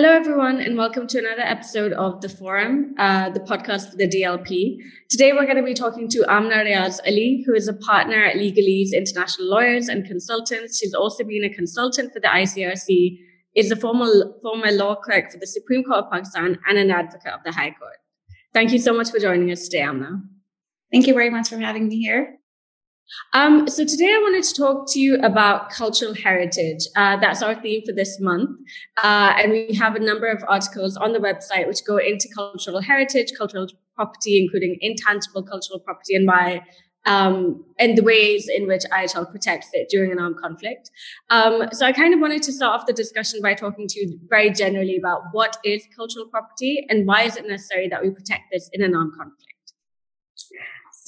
Hello, everyone, and welcome to another episode of The Forum, uh, the podcast for the DLP. Today, we're going to be talking to Amna Riaz Ali, who is a partner at Legalese International Lawyers and Consultants. She's also been a consultant for the ICRC, is a former, former law clerk for the Supreme Court of Pakistan, and an advocate of the High Court. Thank you so much for joining us today, Amna. Thank you very much for having me here. Um, so today I wanted to talk to you about cultural heritage. Uh, that's our theme for this month. Uh, and we have a number of articles on the website which go into cultural heritage, cultural property, including intangible cultural property and why um, and the ways in which IHL protects it during an armed conflict. Um, so I kind of wanted to start off the discussion by talking to you very generally about what is cultural property and why is it necessary that we protect this in an armed conflict.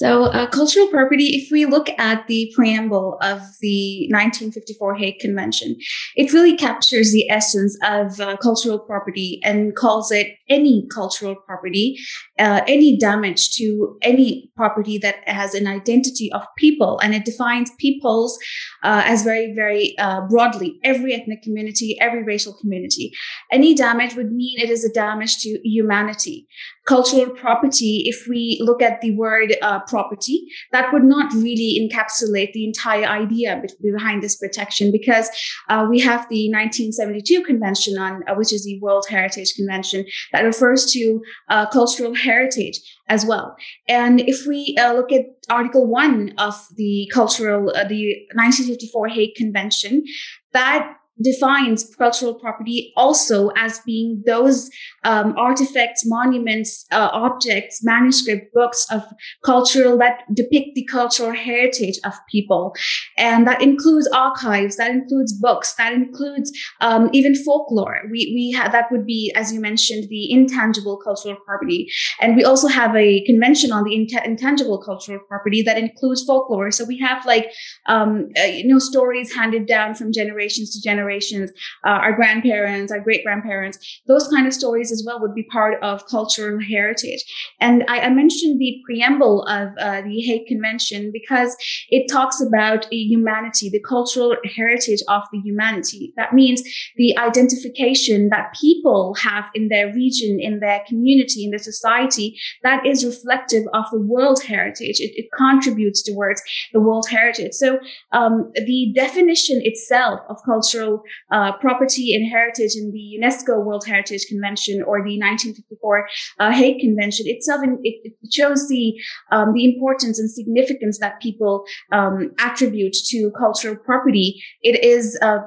So, uh, cultural property, if we look at the preamble of the 1954 Hague Convention, it really captures the essence of uh, cultural property and calls it any cultural property, uh, any damage to any property that has an identity of people. And it defines peoples uh, as very, very uh, broadly every ethnic community, every racial community. Any damage would mean it is a damage to humanity cultural property, if we look at the word uh, property, that would not really encapsulate the entire idea behind this protection because uh, we have the 1972 convention on, uh, which is the World Heritage Convention that refers to uh, cultural heritage as well. And if we uh, look at Article 1 of the cultural, uh, the 1954 Hague Convention, that defines cultural property also as being those um, artifacts, monuments, uh, objects, manuscript, books of cultural that depict the cultural heritage of people, and that includes archives, that includes books, that includes um, even folklore. We we that would be, as you mentioned, the intangible cultural property, and we also have a convention on the int- intangible cultural property that includes folklore. So we have like um, uh, you know stories handed down from generations to generations generations, uh, our grandparents, our great grandparents, those kind of stories as well would be part of cultural heritage. And I, I mentioned the preamble of uh, the Hague Convention because it talks about humanity, the cultural heritage of the humanity. That means the identification that people have in their region, in their community, in their society, that is reflective of the world heritage. It, it contributes towards the world heritage. So um, the definition itself of cultural uh, property and heritage in the UNESCO World Heritage Convention or the 1954 uh, Hague Convention itself, it, it shows the um, the importance and significance that people um, attribute to cultural property. It is uh,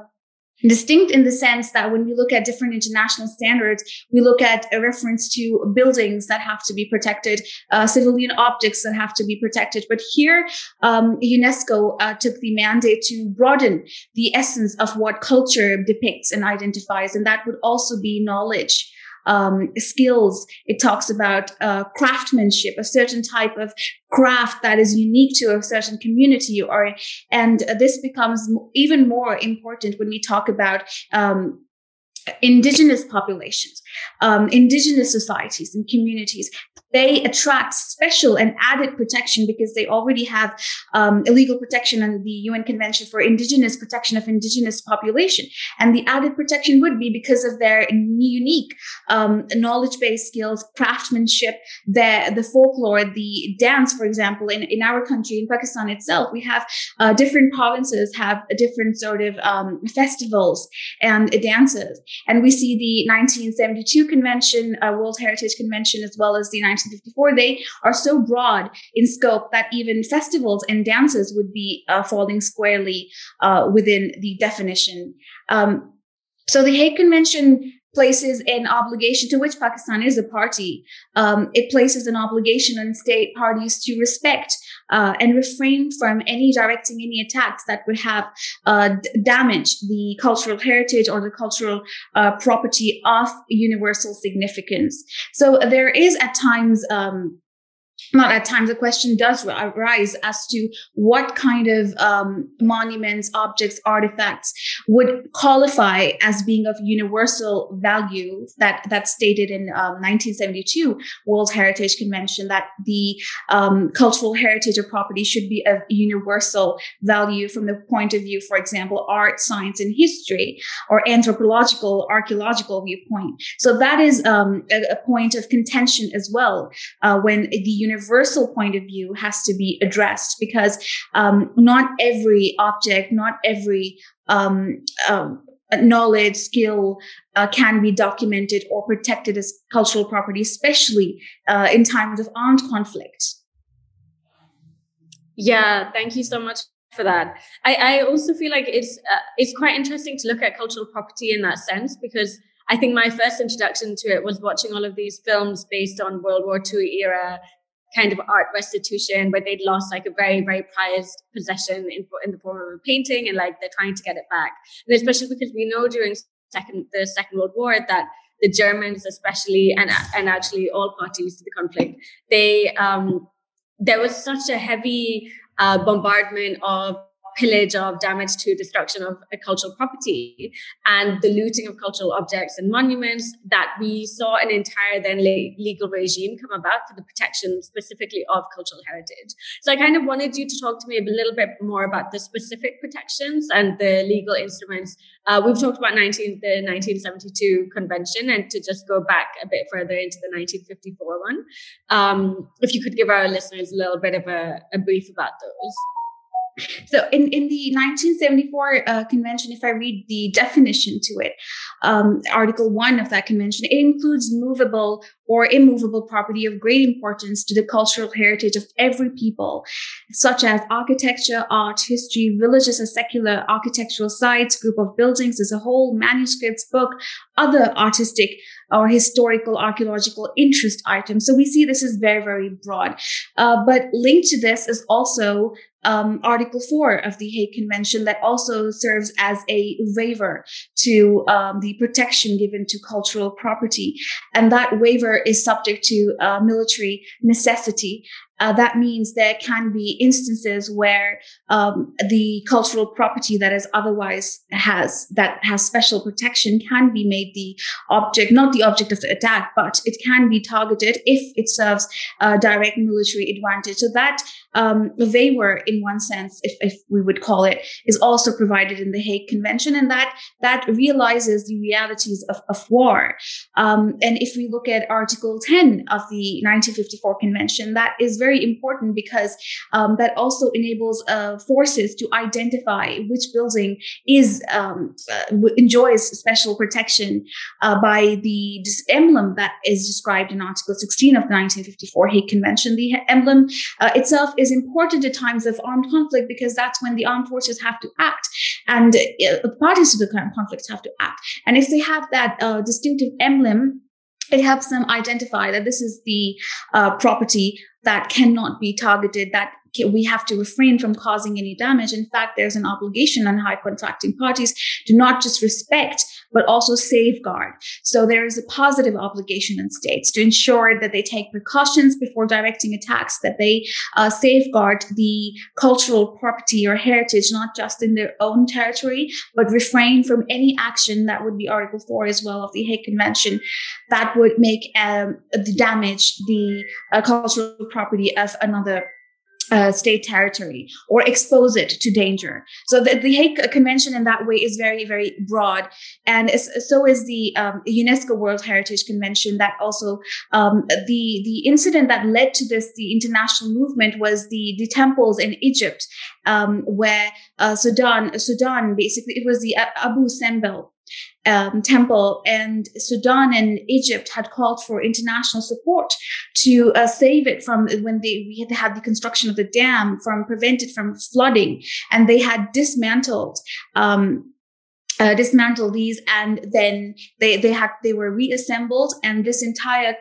distinct in the sense that when we look at different international standards, we look at a reference to buildings that have to be protected, uh, civilian objects that have to be protected. But here, um, UNESCO uh, took the mandate to broaden the essence of what culture depicts and identifies, and that would also be knowledge um, skills. It talks about uh, craftsmanship, a certain type of craft that is unique to a certain community, or and this becomes even more important when we talk about um, indigenous populations, um, indigenous societies and communities. They attract special and added protection because they already have um, illegal protection under the UN Convention for Indigenous Protection of Indigenous Population. And the added protection would be because of their unique um, knowledge-based skills, craftsmanship, the, the folklore, the dance, for example, in, in our country, in Pakistan itself, we have uh, different provinces have different sort of um, festivals and dances. And we see the 1972 convention, uh, World Heritage Convention, as well as the 1954. They are so broad in scope that even festivals and dances would be uh, falling squarely uh, within the definition. Um, so the Hague Convention places an obligation to which Pakistan is a party. Um, it places an obligation on state parties to respect uh, and refrain from any directing any attacks that would have uh, d- damaged the cultural heritage or the cultural uh, property of universal significance. So there is at times um, not at times the question does arise as to what kind of um, monuments objects artifacts would qualify as being of universal value that that's stated in um, 1972 world heritage convention that the um, cultural heritage or property should be of universal value from the point of view for example art science and history or anthropological archaeological viewpoint. So that is um, a, a, point of contention as well uh, when the universal universal point of view has to be addressed because um, not every object, not every um, um, knowledge, skill uh, can be documented or protected as cultural property, especially uh, in times of armed conflict. Yeah, thank you so much for that. I, I also feel like it's uh, it's quite interesting to look at cultural property in that sense because I think my first introduction to it was watching all of these films based on World War II era kind of art restitution where they'd lost like a very very prized possession in, in the form of a painting and like they're trying to get it back. And especially because we know during second the second world war that the germans especially and and actually all parties to the conflict they um there was such a heavy uh, bombardment of pillage of damage to destruction of a cultural property and the looting of cultural objects and monuments that we saw an entire then legal regime come about for the protection specifically of cultural heritage. So I kind of wanted you to talk to me a little bit more about the specific protections and the legal instruments. Uh, we've talked about 19, the 1972 convention and to just go back a bit further into the 1954 one. Um, if you could give our listeners a little bit of a, a brief about those. So in, in the 1974 uh, convention, if I read the definition to it, um, Article 1 of that convention, it includes movable or immovable property of great importance to the cultural heritage of every people, such as architecture, art, history, villages or secular architectural sites, group of buildings as a whole, manuscripts, book, other artistic or historical archaeological interest items. So we see this is very, very broad. Uh, but linked to this is also um, Article 4 of the Hague Convention that also serves as a waiver to um, the protection given to cultural property. And that waiver is subject to uh, military necessity uh, that means there can be instances where um, the cultural property that is otherwise has that has special protection can be made the object, not the object of the attack, but it can be targeted if it serves a direct military advantage. So that um, waiver, in one sense, if, if we would call it, is also provided in the Hague Convention, and that that realizes the realities of, of war. Um, and if we look at Article 10 of the 1954 Convention, that is very important because um, that also enables uh, forces to identify which building is um, uh, enjoys special protection uh, by the emblem that is described in Article 16 of the 1954 Hague Convention. The emblem uh, itself is important at times of armed conflict because that's when the armed forces have to act and uh, the parties to the current conflicts have to act. And if they have that uh, distinctive emblem, it helps them identify that this is the uh, property that cannot be targeted, that we have to refrain from causing any damage. In fact, there's an obligation on high contracting parties to not just respect, but also safeguard. So there is a positive obligation in states to ensure that they take precautions before directing attacks, that they uh, safeguard the cultural property or heritage, not just in their own territory, but refrain from any action that would be Article 4 as well of the Hague Convention that would make um, the damage the uh, cultural property of another uh, state territory or expose it to danger. So the, the Hague Convention in that way is very, very broad. And so is the um, UNESCO World Heritage Convention that also, um, the, the incident that led to this, the international movement was the, the temples in Egypt, um, where uh, Sudan, Sudan, basically, it was the Abu Simbel um, temple. And Sudan and Egypt had called for international support to uh, save it from when they we had had the construction of the dam from prevent it from flooding, and they had dismantled. Um, uh, dismantle these and then they they had they were reassembled. And this entire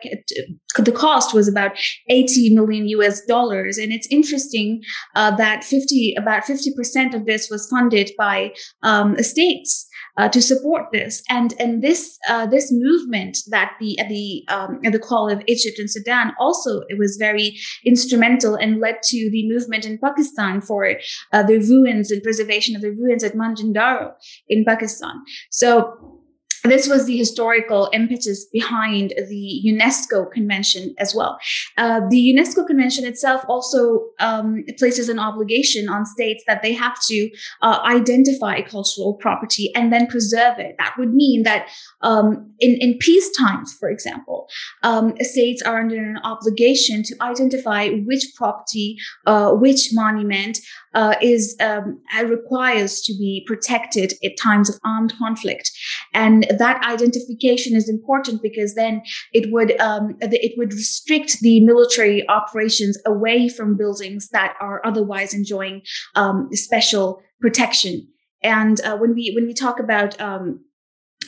the cost was about 80 million us dollars. And it's interesting uh, that 50 about 50 percent of this was funded by um, states uh, to support this. And and this uh, this movement that the at the um, at the call of Egypt and Sudan also it was very instrumental and led to the movement in Pakistan for uh, the ruins and preservation of the ruins at Mohenjo-daro in Pakistan. So this was the historical impetus behind the UNESCO Convention as well. Uh, the UNESCO Convention itself also um, places an obligation on states that they have to uh, identify cultural property and then preserve it. That would mean that um, in, in peace times, for example, um, states are under an obligation to identify which property, uh, which monument uh, is um, requires to be protected at times of armed conflict, and that identification is important because then it would um, it would restrict the military operations away from buildings that are otherwise enjoying um, special protection. And uh, when we when we talk about um,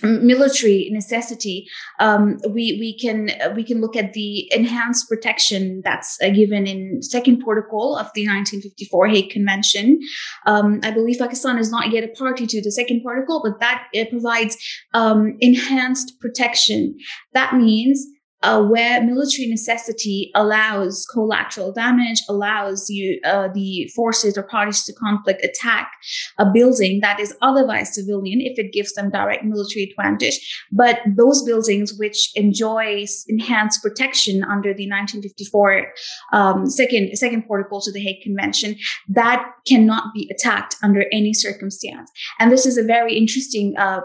military necessity um, we we can uh, we can look at the enhanced protection that's uh, given in second protocol of the 1954 Hague Convention. Um, I believe Pakistan is not yet a party to the second protocol, but that it provides um, enhanced protection. That means uh, where military necessity allows collateral damage, allows you uh, the forces or parties to conflict attack a building that is otherwise civilian if it gives them direct military advantage. But those buildings which enjoy enhanced protection under the 1954 um, second second protocol to the Hague Convention, that cannot be attacked under any circumstance. And this is a very interesting uh,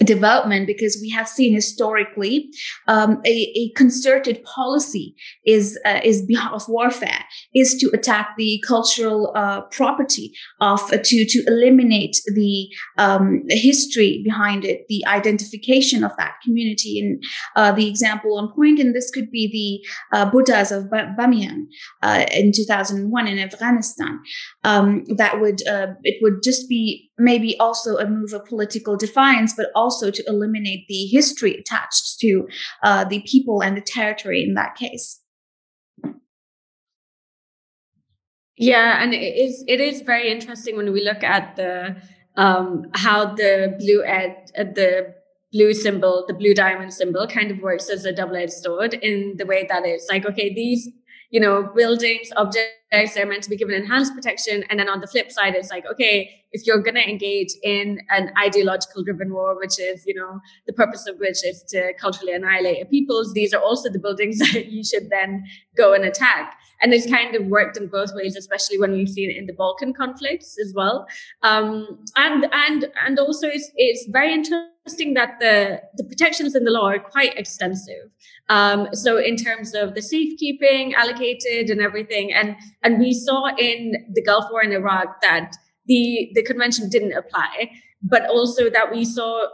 development because we have seen historically um, a, a, concerted policy is uh, is of warfare is to attack the cultural uh, property of uh, to to eliminate the um, history behind it the identification of that community. And uh, the example on point and this could be the uh, Buddhas of Bamiyan uh, in 2001 in Afghanistan. Um, that would it would just be maybe also a move of political defiance but also to eliminate the history attached to uh, the people and the territory in that case. Yeah, and it is it is very interesting when we look at the um, how the blue ed uh, the blue symbol, the blue diamond symbol, kind of works as a double edged sword in the way that it's like okay, these you know buildings, objects they're meant to be given enhanced protection. And then on the flip side, it's like, okay, if you're going to engage in an ideological driven war, which is, you know, the purpose of which is to culturally annihilate a peoples, these are also the buildings that you should then go and attack. And it's kind of worked in both ways, especially when we've seen it in the Balkan conflicts as well. Um, and, and, and also it's, it's very interesting that the, the protections in the law are quite extensive. Um, so in terms of the safekeeping allocated and everything, and and we saw in the Gulf War in Iraq that the, the convention didn't apply, but also that we saw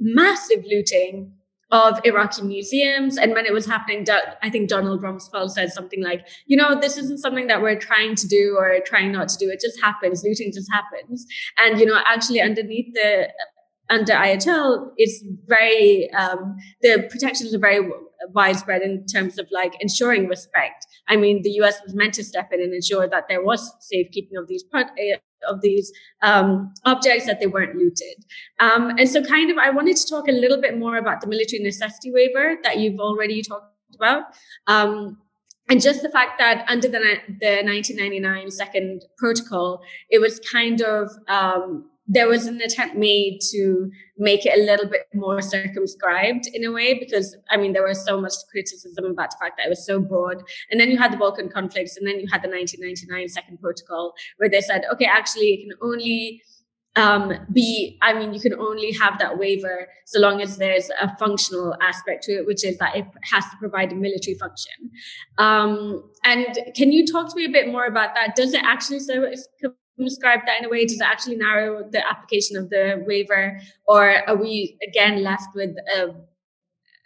massive looting of Iraqi museums. And when it was happening, I think Donald Rumsfeld said something like, you know, this isn't something that we're trying to do or trying not to do. It just happens. Looting just happens. And, you know, actually underneath the, under IHL, it's very, um, the protections are very widespread in terms of like ensuring respect. I mean, the US was meant to step in and ensure that there was safekeeping of these eh, of these um, objects that they weren't looted. Um, and so, kind of, I wanted to talk a little bit more about the military necessity waiver that you've already talked about. Um, and just the fact that under the, the 1999 second protocol, it was kind of um, there was an attempt made to make it a little bit more circumscribed in a way because I mean there was so much criticism about the fact that it was so broad. And then you had the Balkan conflicts, and then you had the 1999 Second Protocol, where they said, okay, actually, it can only um, be, I mean, you can only have that waiver so long as there's a functional aspect to it, which is that it has to provide a military function. Um, and can you talk to me a bit more about that? Does it actually serve describe that in a way? Does it actually narrow the application of the waiver, or are we again left with a,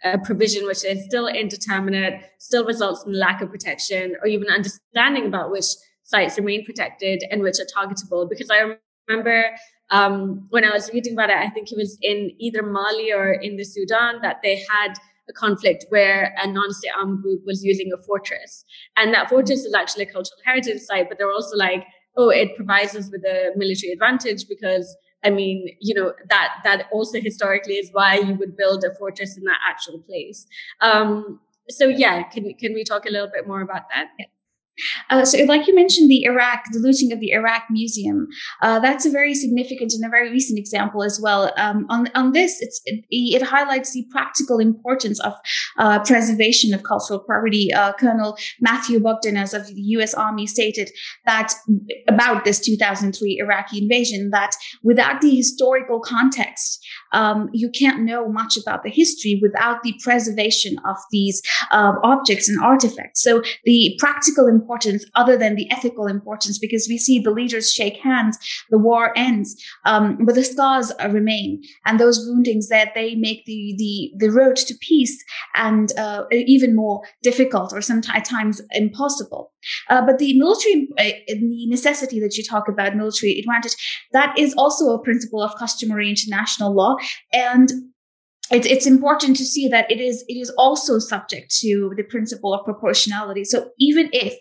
a provision which is still indeterminate, still results in lack of protection, or even understanding about which sites remain protected and which are targetable? Because I remember um, when I was reading about it, I think it was in either Mali or in the Sudan that they had a conflict where a non-state armed group was using a fortress, and that fortress is actually a cultural heritage site, but they're also like oh, it provides us with a military advantage because I mean, you know, that that also historically is why you would build a fortress in that actual place. Um, so yeah, can can we talk a little bit more about that? Uh, so, like you mentioned, the Iraq, the looting of the Iraq Museum, uh, that's a very significant and a very recent example as well. Um, on, on this, it, it, highlights the practical importance of uh, preservation of cultural property. Uh, Colonel Matthew Bogdanos of the U.S. Army stated that about this 2003 Iraqi invasion, that without the historical context, um, you can't know much about the history without the preservation of these uh, objects and artifacts. So, the practical importance other than the ethical importance because we see the leaders shake hands, the war ends, um, but the scars remain, and those woundings that they make the the the road to peace and uh, even more difficult or sometimes impossible. Uh, but the military, uh, the necessity that you talk about, military advantage, that is also a principle of customary international law, and it's, it's important to see that it is it is also subject to the principle of proportionality. So even if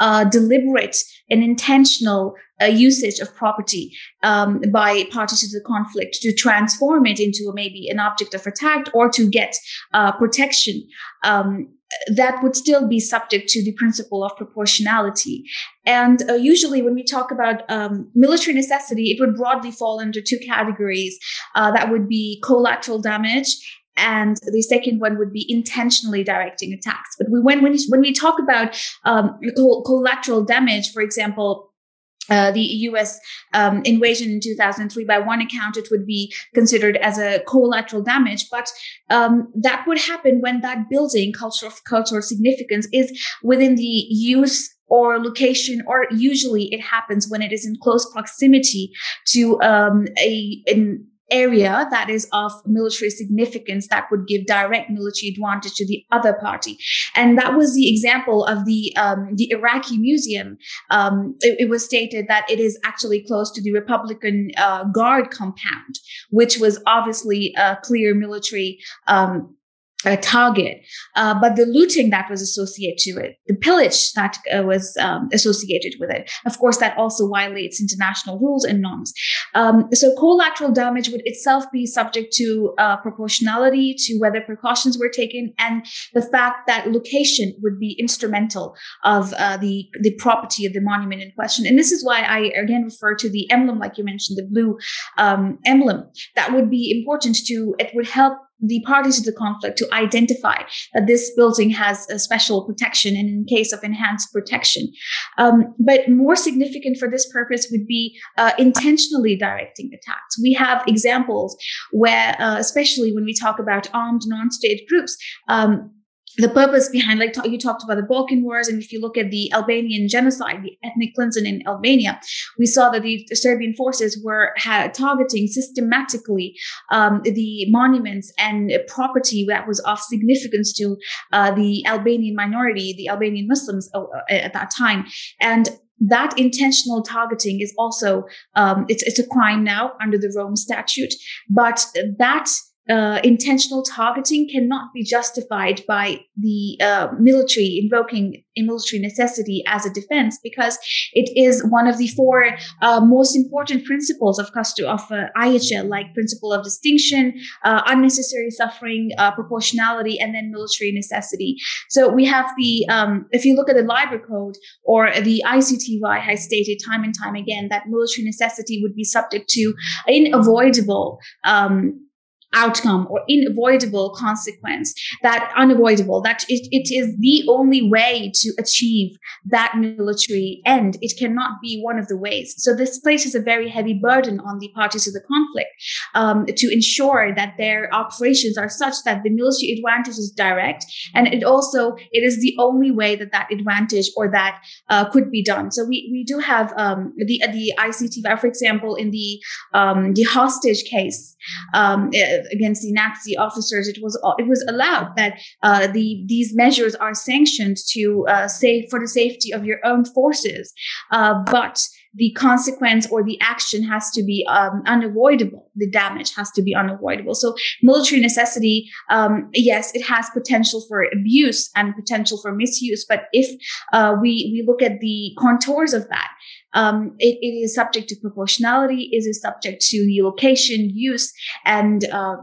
uh, deliberate and intentional uh, usage of property um, by parties to the conflict to transform it into maybe an object of attack or to get uh, protection, um, that would still be subject to the principle of proportionality. And uh, usually, when we talk about um, military necessity, it would broadly fall under two categories. Uh, that would be collateral damage and the second one would be intentionally directing attacks. But we, when when when we talk about um, collateral damage, for example. Uh, the U.S. Um, invasion in 2003, by one account, it would be considered as a collateral damage, but um, that would happen when that building, culture cultural cultural significance, is within the use or location, or usually it happens when it is in close proximity to um, a an area that is of military significance that would give direct military advantage to the other party. And that was the example of the um, the Iraqi museum. Um, it, it, was stated that it is actually close to the Republican uh, Guard compound, which was obviously a clear military um, a target, uh, but the looting that was associated to it, the pillage that uh, was um, associated with it, of course, that also violates international rules and norms. Um, so collateral damage would itself be subject to uh, proportionality, to whether precautions were taken, and the fact that location would be instrumental of uh, the the property of the monument in question. And this is why I again refer to the emblem, like you mentioned, the blue um, emblem. That would be important to. It would help the parties to the conflict to identify that this building has a special protection and in case of enhanced protection. Um, but more significant for this purpose would be uh, intentionally directing attacks. We have examples where, uh, especially when we talk about armed non-state groups, um, the purpose behind, like you talked about the Balkan Wars, and if you look at the Albanian genocide, the ethnic cleansing in Albania, we saw that the, Serbian forces were targeting systematically um, the monuments and property that was of significance to uh, the Albanian minority, the Albanian Muslims uh, at that time, and that intentional targeting is also um, it's it's a crime now under the Rome Statute, but that uh, intentional targeting cannot be justified by the uh, military invoking a military necessity as a defense because it is one of the four uh, most important principles of custom of uh, IHL, like principle of distinction, uh, unnecessary suffering, uh, proportionality, and then military necessity. So we have the um, if you look at the Lieber code or the ICTY has stated time and time again that military necessity would be subject to unavoidable um, outcome or unavoidable consequence that unavoidable that it, it is the only way to achieve that military end. It cannot be one of the ways. So this places a very heavy burden on the parties to the conflict um, to ensure that their operations are such that the military advantage is direct and it also it is the only way that that advantage or that uh, could be done. So we, we do have um, the the ICT for example in the um, the hostage case um, against the Nazi officers, it was it was allowed that uh, the these measures are sanctioned to uh, save for the safety of your own forces, uh, but the consequence or the action has to be um, unavoidable. The damage has to be unavoidable. So military necessity, um, yes, it has potential for abuse and potential for misuse. But if uh, we we look at the contours of that, um, it, it is subject to proportionality, it is subject to the location, use, and uh,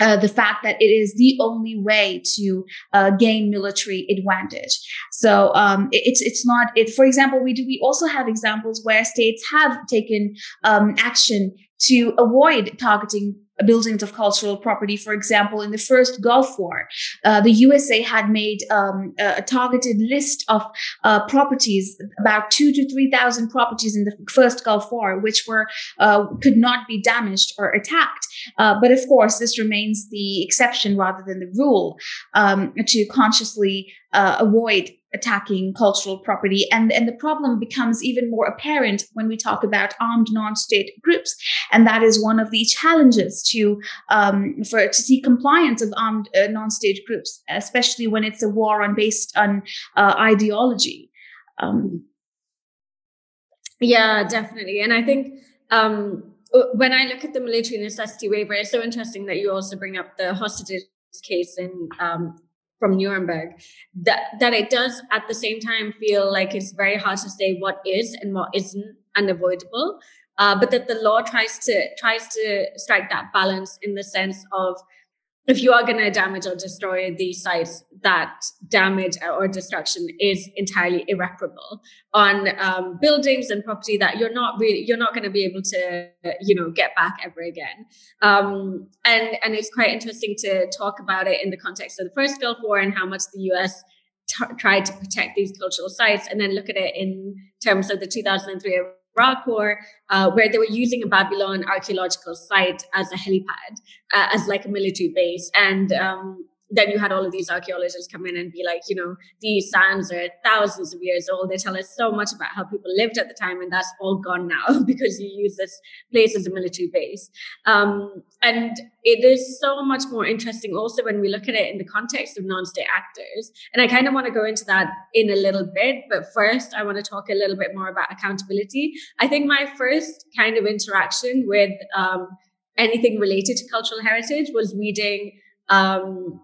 uh, the fact that it is the only way to uh, gain military advantage. So um, it, it's it's not it. For example, we do we also have examples where states have taken um, action to avoid targeting buildings of cultural property. For example, in the first Gulf War, uh, the USA had made um, a targeted list of uh, properties, about two to three thousand properties in the first Gulf War, which were uh, could not be damaged or attacked. Uh, but of course, this remains the exception rather than the rule um, to consciously uh, avoid attacking cultural property. And, and the problem becomes even more apparent when we talk about armed non-state groups. And that is one of the challenges to, um, for, to see compliance of armed uh, non-state groups, especially when it's a war on based on uh, ideology. Um, yeah, definitely. And I think, um, when I look at the military necessity waiver, it's so interesting that you also bring up the hostages case in um, from Nuremberg, that that it does at the same time feel like it's very hard to say what is and what isn't unavoidable. Uh, but that the law tries to tries to strike that balance in the sense of if you are going to damage or destroy these sites, that damage or destruction is entirely irreparable on um, buildings and property that you're not really you're not going to be able to you know get back ever again. Um, and and it's quite interesting to talk about it in the context of the first Gulf War and how much the U.S. T- tried to protect these cultural sites, and then look at it in terms of the 2003 War, uh, where they were using a Babylon archaeological site as a helipad, uh, as like a military base. And um, then you had all of these archaeologists come in and be like, you know, these sands are thousands of years old. They tell us so much about how people lived at the time, and that's all gone now because you use this place as a military base. Um, and it is so much more interesting also when we look at it in the context of non-state actors. And I kind of want to go into that in a little bit, but first I want to talk a little bit more about accountability. I think my first kind of interaction with um, anything related to cultural heritage was reading um,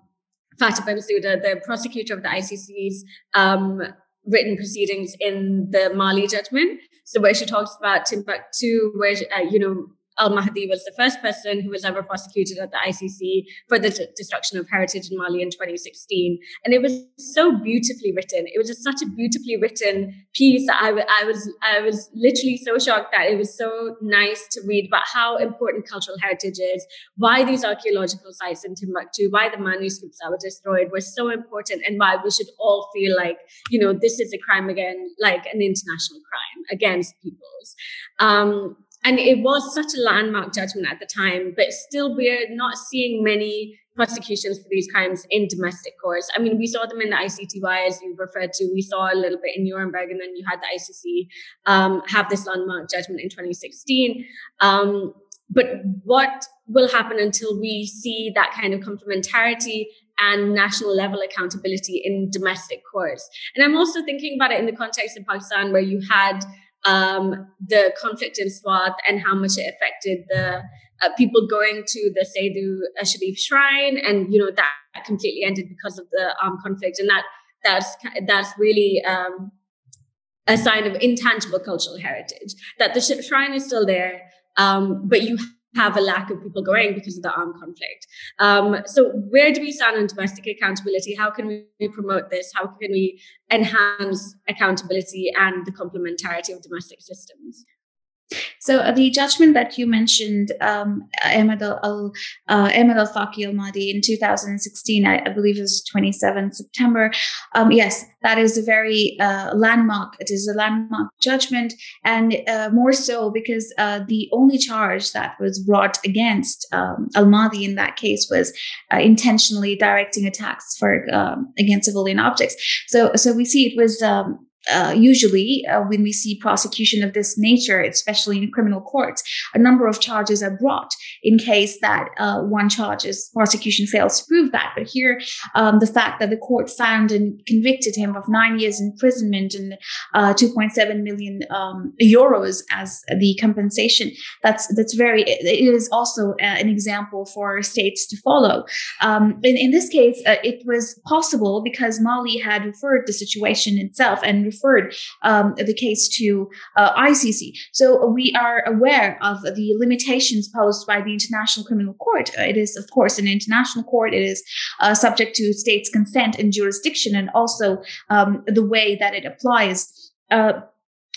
Fatou Bensouda, the prosecutor of the ICC's um, written proceedings in the Mali judgment. So where she talks about Timbuktu, where uh, you know Al Mahdi was the first person who was ever prosecuted at the ICC for the destruction of heritage in Mali in 2016. And it was so beautifully written. It was just such a beautifully written piece that I, w- I was I was literally so shocked that it was so nice to read about how important cultural heritage is, why these archaeological sites in Timbuktu, why the manuscripts that were destroyed were so important, and why we should all feel like you know this is a crime again, like an international crime against peoples. Um, and it was such a landmark judgment at the time, but still we're not seeing many prosecutions for these crimes in domestic courts. I mean, we saw them in the ICTY, as you referred to. We saw a little bit in Nuremberg, and then you had the ICC um, have this landmark judgment in 2016. Um, but what will happen until we see that kind of complementarity and national level accountability in domestic courts? And I'm also thinking about it in the context of Pakistan, where you had um, the conflict in Swat and how much it affected the uh, people going to the Saidu Sharif shrine, and you know that completely ended because of the armed conflict, and that that's that's really um, a sign of intangible cultural heritage. That the shrine is still there, um, but you have a lack of people going because of the armed conflict. Um, so, where do we stand on domestic accountability? How can we promote this? How can we enhance accountability and the complementarity of domestic systems? So uh, the judgment that you mentioned, um, Ahmed al uh, al Faqi al Mahdi in 2016, I, I, believe it was 27 September. Um, yes, that is a very uh, landmark. It is a landmark judgment, and uh, more so because uh, the only charge that was brought against um, al Mahdi in that case was uh, intentionally directing attacks for um, against civilian objects. So, so we see it was. Uh, usually uh, when we see prosecution of this nature, especially in criminal courts, a number of charges are brought in case that uh, one charge's prosecution fails to prove that. But here, um, the fact that the court found and convicted him of nine years imprisonment and uh, 2.7 million um, euros as the compensation, that's that's very. It is also uh, an example for states to follow. Um, in, in this case, it was possible because Mali had referred the situation itself and referred um, the case to uh, ICC. So we are aware of the limitations posed by the International Criminal Court. Uh, it is, of course, an international court. It is uh, subject to states' consent and jurisdiction, and also um, the way that it applies. Uh,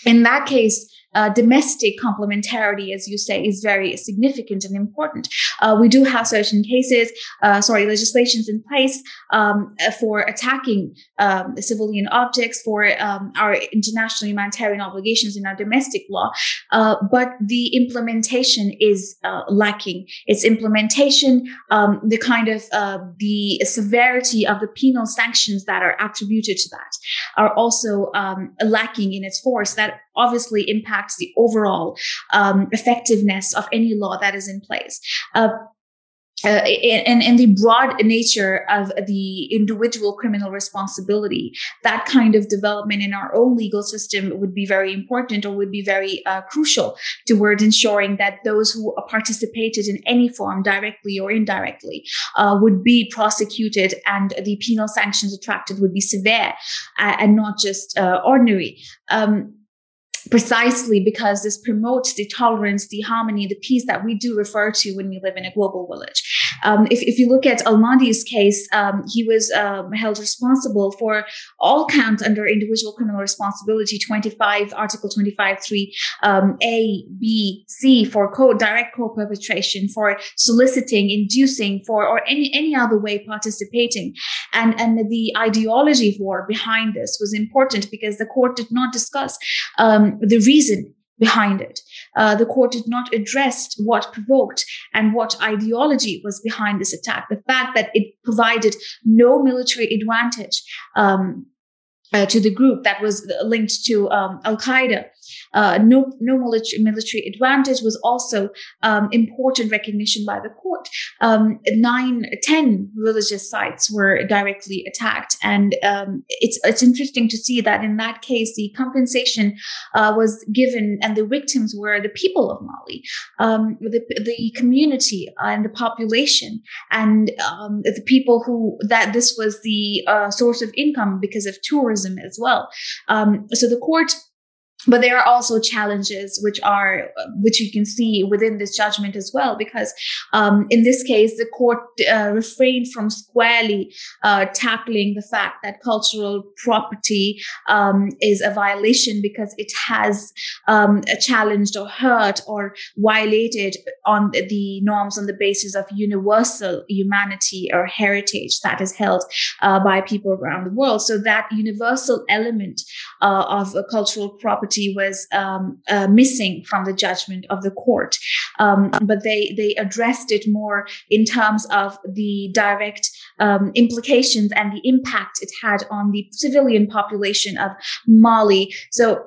in that case, uh, domestic complementarity, as you say, is very significant and important. Uh, we do have certain cases, uh, sorry, legislations in place um, for attacking um, civilian objects, for um, our international humanitarian obligations in our domestic law, uh, but the implementation is uh, lacking. Its implementation, um, the kind of uh, the severity of the penal sanctions that are attributed to that, are also um, lacking in its force. That obviously impacts the overall um, effectiveness of any law that is in place. Uh, uh, and, and the broad nature of the individual criminal responsibility, that kind of development in our own legal system would be very important or would be very uh, crucial towards ensuring that those who participated in any form, directly or indirectly, uh, would be prosecuted and the penal sanctions attracted would be severe and not just uh, ordinary. Um, precisely because this promotes the tolerance, the harmony, the peace that we do refer to when we live in a global village. Um, if, if you look at Al Mahdi's case, um, he was um, held responsible for all counts under individual criminal responsibility 25, Article 25, 3, um, A, B, C for co- direct co-perpetration, for soliciting, inducing, for or any, any other way participating. And, and the ideology for behind this was important because the court did not discuss um, the reason behind it. Uh, the court did not address what provoked and what ideology was behind this attack. The fact that it provided no military advantage um, uh, to the group that was linked to um, Al Qaeda uh, no, no military, military advantage was also um, important recognition by the court. Um, nine, ten religious sites were directly attacked, and um, it's it's interesting to see that in that case the compensation uh, was given, and the victims were the people of Mali, um, the the community and the population, and um, the people who that this was the uh, source of income because of tourism as well. Um, so the court but there are also challenges which are which you can see within this judgment as well because um, in this case the court uh, refrained from squarely uh, tackling the fact that cultural property um, is a violation because it has um, challenged or hurt or violated on the norms on the basis of universal humanity or heritage that is held uh, by people around the world. So that universal element uh, of cultural property property was um, uh, missing from the judgment of the court. Um, but they they addressed it more in terms of the direct um, implications and the impact it had on the civilian population of Mali. So.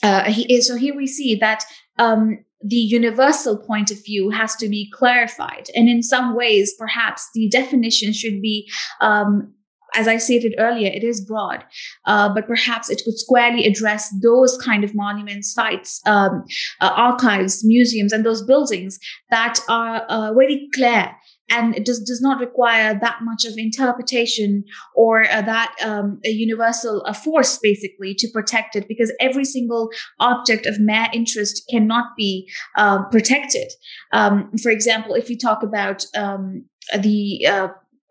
Uh, he, so here we see that um, the universal point of view has to be clarified. And in some ways, perhaps the definition should be um, as I stated earlier, it is broad, uh, but perhaps it could squarely address those kind of monuments, sites, um, uh, archives, museums, and those buildings that are uh, very clear. And it does, does not require that much of interpretation or uh, that um, a universal uh, force basically to protect it because every single object of mere interest cannot be uh, protected. Um, for example if you talk about um, the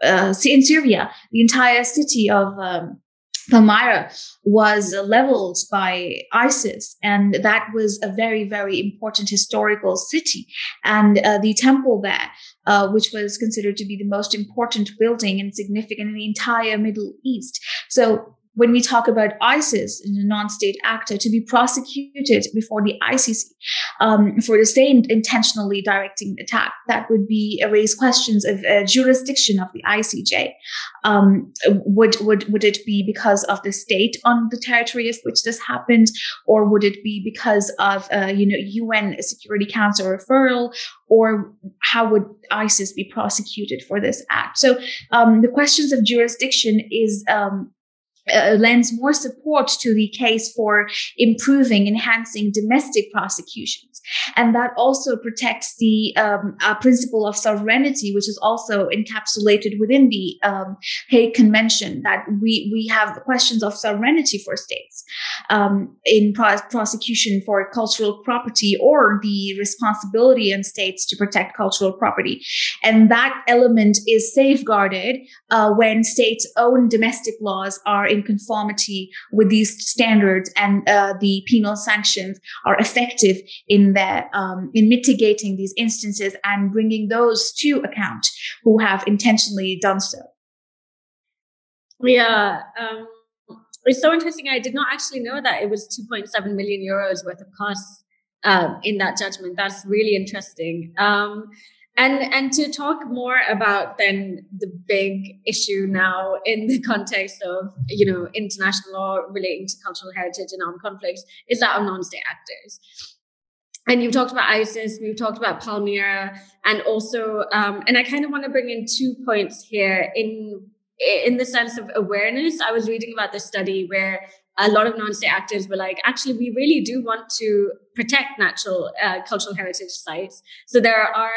uh, in Syria, the entire city of um, Palmyra was leveled by ISIS, and that was a very, very important historical city. And uh, the temple there, uh, which was considered to be the most important building and significant in the entire Middle East. So when we talk about ISIS a non-state actor to be prosecuted before the ICC um, for the same intentionally directing attack, that would be uh, raise questions of uh, jurisdiction of the ICJ. Um, would would would it be because of the state on the territory of which this happened, or would it be because of uh, you know UN Security Council referral, or how would ISIS be prosecuted for this act? So um, the questions of jurisdiction is um, uh, lends more support to the case for improving, enhancing domestic prosecutions. And that also protects the um, uh, principle of sovereignty, which is also encapsulated within the um, Hague Convention, that we, we have questions of sovereignty for states um, in pro- prosecution for cultural property or the responsibility in states to protect cultural property. And that element is safeguarded uh, when states' own domestic laws are in conformity with these standards and uh, the penal sanctions are effective in their um, in mitigating these instances and bringing those to account who have intentionally done so. Yeah, um, it's so interesting. I did not actually know that it was 2.7 million euros worth of costs um, in that judgment. That's really interesting. And and to talk more about then the big issue now in the context of you know international law relating to cultural heritage and armed conflicts is that of non-state actors and you've talked about isis we've talked about palmyra and also um, and i kind of want to bring in two points here in in the sense of awareness i was reading about this study where a lot of non-state actors were like, actually, we really do want to protect natural uh, cultural heritage sites. So there are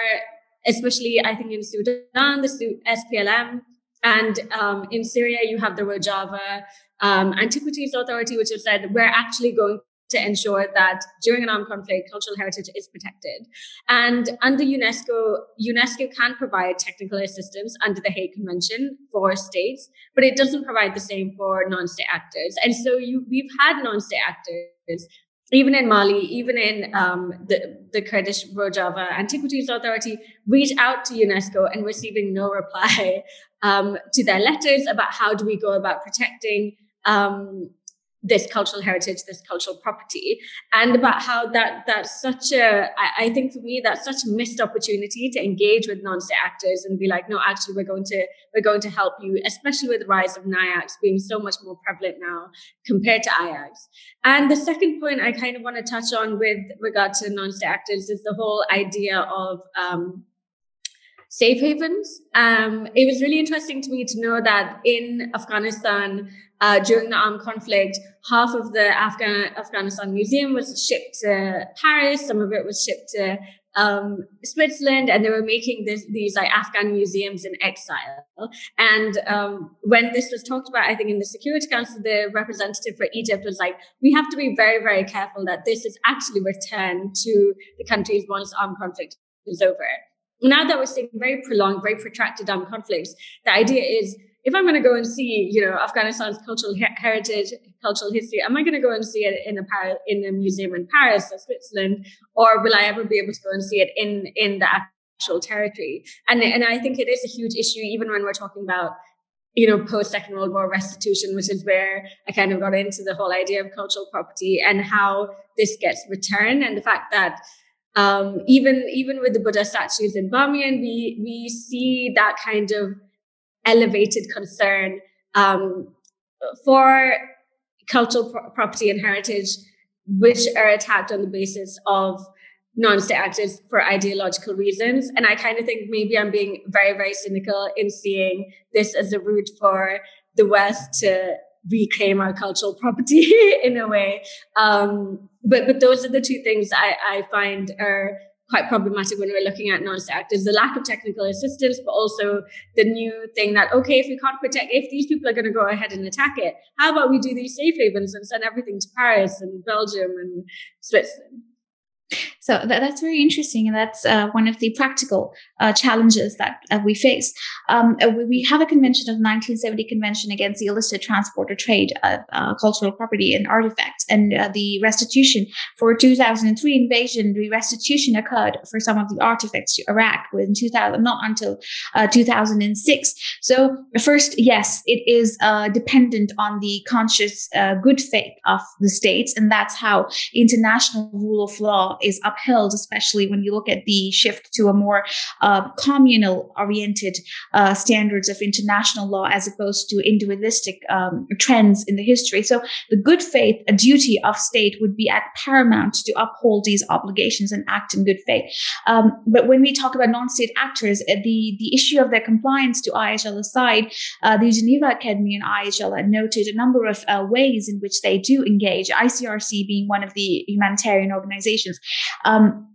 especially I think in Sudan, the SPLM, and um, in Syria you have the Rojava um, Antiquities Authority, which has said we're actually going to ensure that during an armed conflict, cultural heritage is protected. And under UNESCO, UNESCO can provide technical assistance under the Hague Convention for states, but it doesn't provide the same for non-state actors. And so you, we've had non-state actors even in Mali, even in um, the, the Kurdish Rojava Antiquities Authority, reach out to UNESCO and receiving no reply um, to their letters about how do we go about protecting um, this cultural heritage, this cultural property, and about how that that's such a I, I think for me that's such a missed opportunity to engage with non-state actors and be like, no, actually we're going to we're going to help you, especially with the rise of NIACs being so much more prevalent now compared to IACs. And the second point I kind of want to touch on with regard to non-state actors is the whole idea of um, safe havens. Um, it was really interesting to me to know that in Afghanistan, uh, during the armed conflict, half of the Afghan Afghanistan museum was shipped to Paris. Some of it was shipped to um, Switzerland, and they were making this, these like Afghan museums in exile. And um, when this was talked about, I think in the Security Council, the representative for Egypt was like, "We have to be very, very careful that this is actually returned to the countries once armed conflict is over." Now that we're seeing very prolonged, very protracted armed conflicts, the idea is if I'm going to go and see, you know, Afghanistan's cultural heritage, cultural history, am I going to go and see it in a Paris, in a museum in Paris or Switzerland, or will I ever be able to go and see it in in the actual territory? And and I think it is a huge issue, even when we're talking about, you know, post Second World War restitution, which is where I kind of got into the whole idea of cultural property and how this gets returned, and the fact that um, even even with the Buddha statues in Bamiyan, we we see that kind of elevated concern um, for cultural pro- property and heritage, which are attacked on the basis of non-state actors for ideological reasons. And I kind of think maybe I'm being very, very cynical in seeing this as a route for the West to reclaim our cultural property in a way. Um, but but those are the two things I, I find are quite problematic when we're looking at non-state actors the lack of technical assistance but also the new thing that okay if we can't protect if these people are going to go ahead and attack it how about we do these safe havens and send everything to paris and belgium and switzerland so that, that's very interesting, and that's uh, one of the practical uh, challenges that uh, we face. Um, uh, we have a convention of 1970 Convention against the illicit transport or trade of uh, cultural property and artifacts, and uh, the restitution for 2003 invasion. The restitution occurred for some of the artifacts to Iraq in 2000, not until 2006. So first, yes, it is dependent on the conscious good faith of the states, and that's how international rule of law is upheld, especially when you look at the shift to a more uh, communal oriented uh, standards of international law as opposed to individualistic um, trends in the history. So the good faith, a duty of state would be at paramount to uphold these obligations and act in good faith. Um, but when we talk about non-state actors, uh, the, the issue of their compliance to IHL aside, uh, the Geneva Academy and IHL noted a number of uh, ways in which they do engage, ICRC being one of the humanitarian organizations. Um,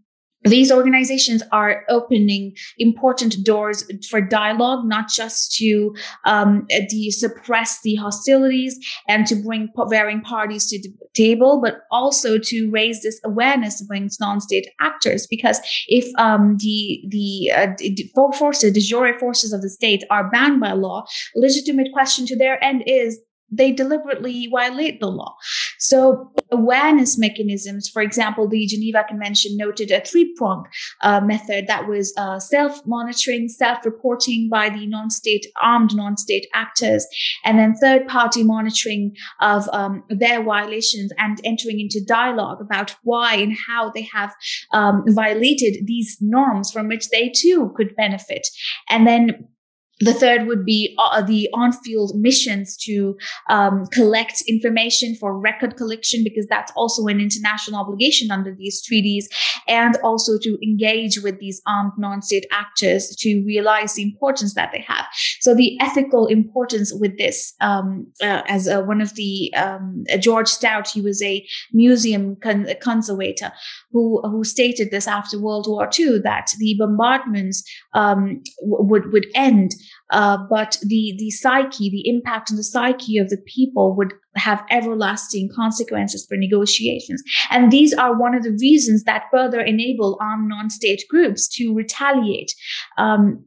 these organizations are opening important doors for dialogue, not just to um, de- suppress the hostilities and to bring varying parties to the table, but also to raise this awareness amongst non-state actors. Because if um, the the, uh, forces, de jure forces of the state, are banned by law, legitimate question to their end is they deliberately violate the law. So awareness mechanisms, for example, the Geneva Convention noted a three-pronged uh, method that was uh, self-monitoring, self-reporting by the non-state armed non-state actors, and then third-party monitoring of um, their violations and entering into dialogue about why and how they have um, violated these norms from which they too could benefit, and then the third would be uh, the on-field missions to um, collect information for record collection because that's also an international obligation under these treaties and also to engage with these armed non-state actors to realize the importance that they have. So the ethical importance with this um, uh, as uh, one of the um, george stout he was a museum con- conservator who who stated this after world war ii that the bombardments um, would would end uh, but the the psyche, the impact on the psyche of the people would have everlasting consequences for negotiations. And these are one of the reasons that further enable armed non-state groups to retaliate. Um,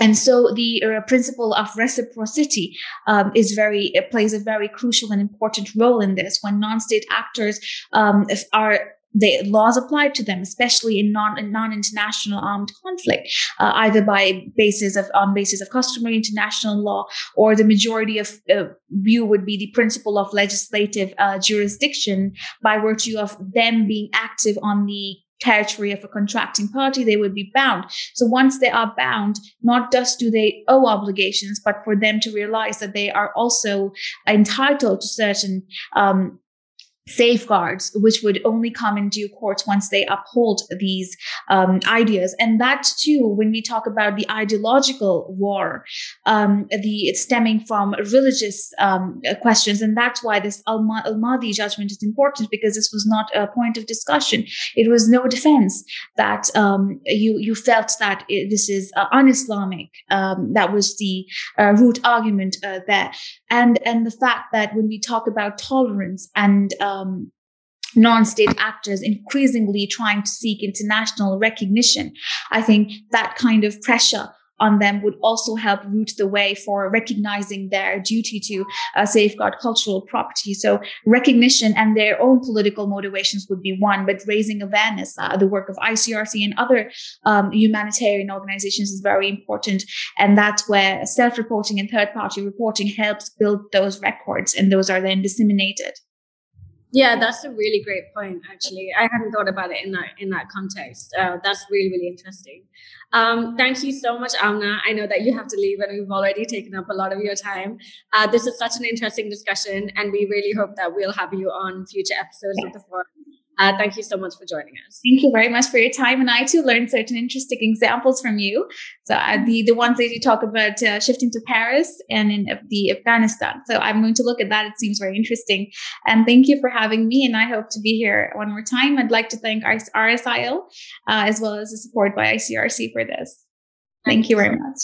and so the uh, principle of reciprocity um, is very plays a very crucial and important role in this when non-state actors um, are the laws applied to them, especially in non in non-international armed conflict, uh, either by basis of on basis of customary international law, or the majority of uh, view would be the principle of legislative uh, jurisdiction by virtue of them being active on the territory of a contracting party, they would be bound. So once they are bound, not just do they owe obligations, but for them to realize that they are also entitled to certain um, safeguards, which would only come in due course once they uphold these um, ideas. And that too, when we talk about the ideological war, um, the stemming from religious um, questions, and that's why this Al Mahdi judgment is important because this was not a point of discussion. It was no defense that um, you you felt that it, this is uh, un-Islamic. Um, that was the uh, root argument uh, there, and and the fact that when we talk about tolerance and uh, um, non-state actors increasingly trying to seek international recognition. I think that kind of pressure on them would also help root the way for recognizing their duty to uh, safeguard cultural property. So recognition and their own political motivations would be one, but raising awareness, uh, the work of ICRC and other um, humanitarian organizations is very important. And that's where self-reporting and third-party reporting helps build those records and those are then disseminated. Yeah, that's a really great point. Actually, I hadn't thought about it in that in that context. Uh, that's really really interesting. Um, thank you so much, Amna. I know that you have to leave, and we've already taken up a lot of your time. Uh, this is such an interesting discussion, and we really hope that we'll have you on future episodes of the forum. Uh, thank you so much for joining us. Thank you very much for your time. And I too learned certain interesting examples from you. So uh, the, the ones that you talk about uh, shifting to Paris and in the Afghanistan. So I'm going to look at that. It seems very interesting. And thank you for having me. And I hope to be here one more time. I'd like to thank RSIL uh, as well as the support by ICRC for this. Thank, thank you very much.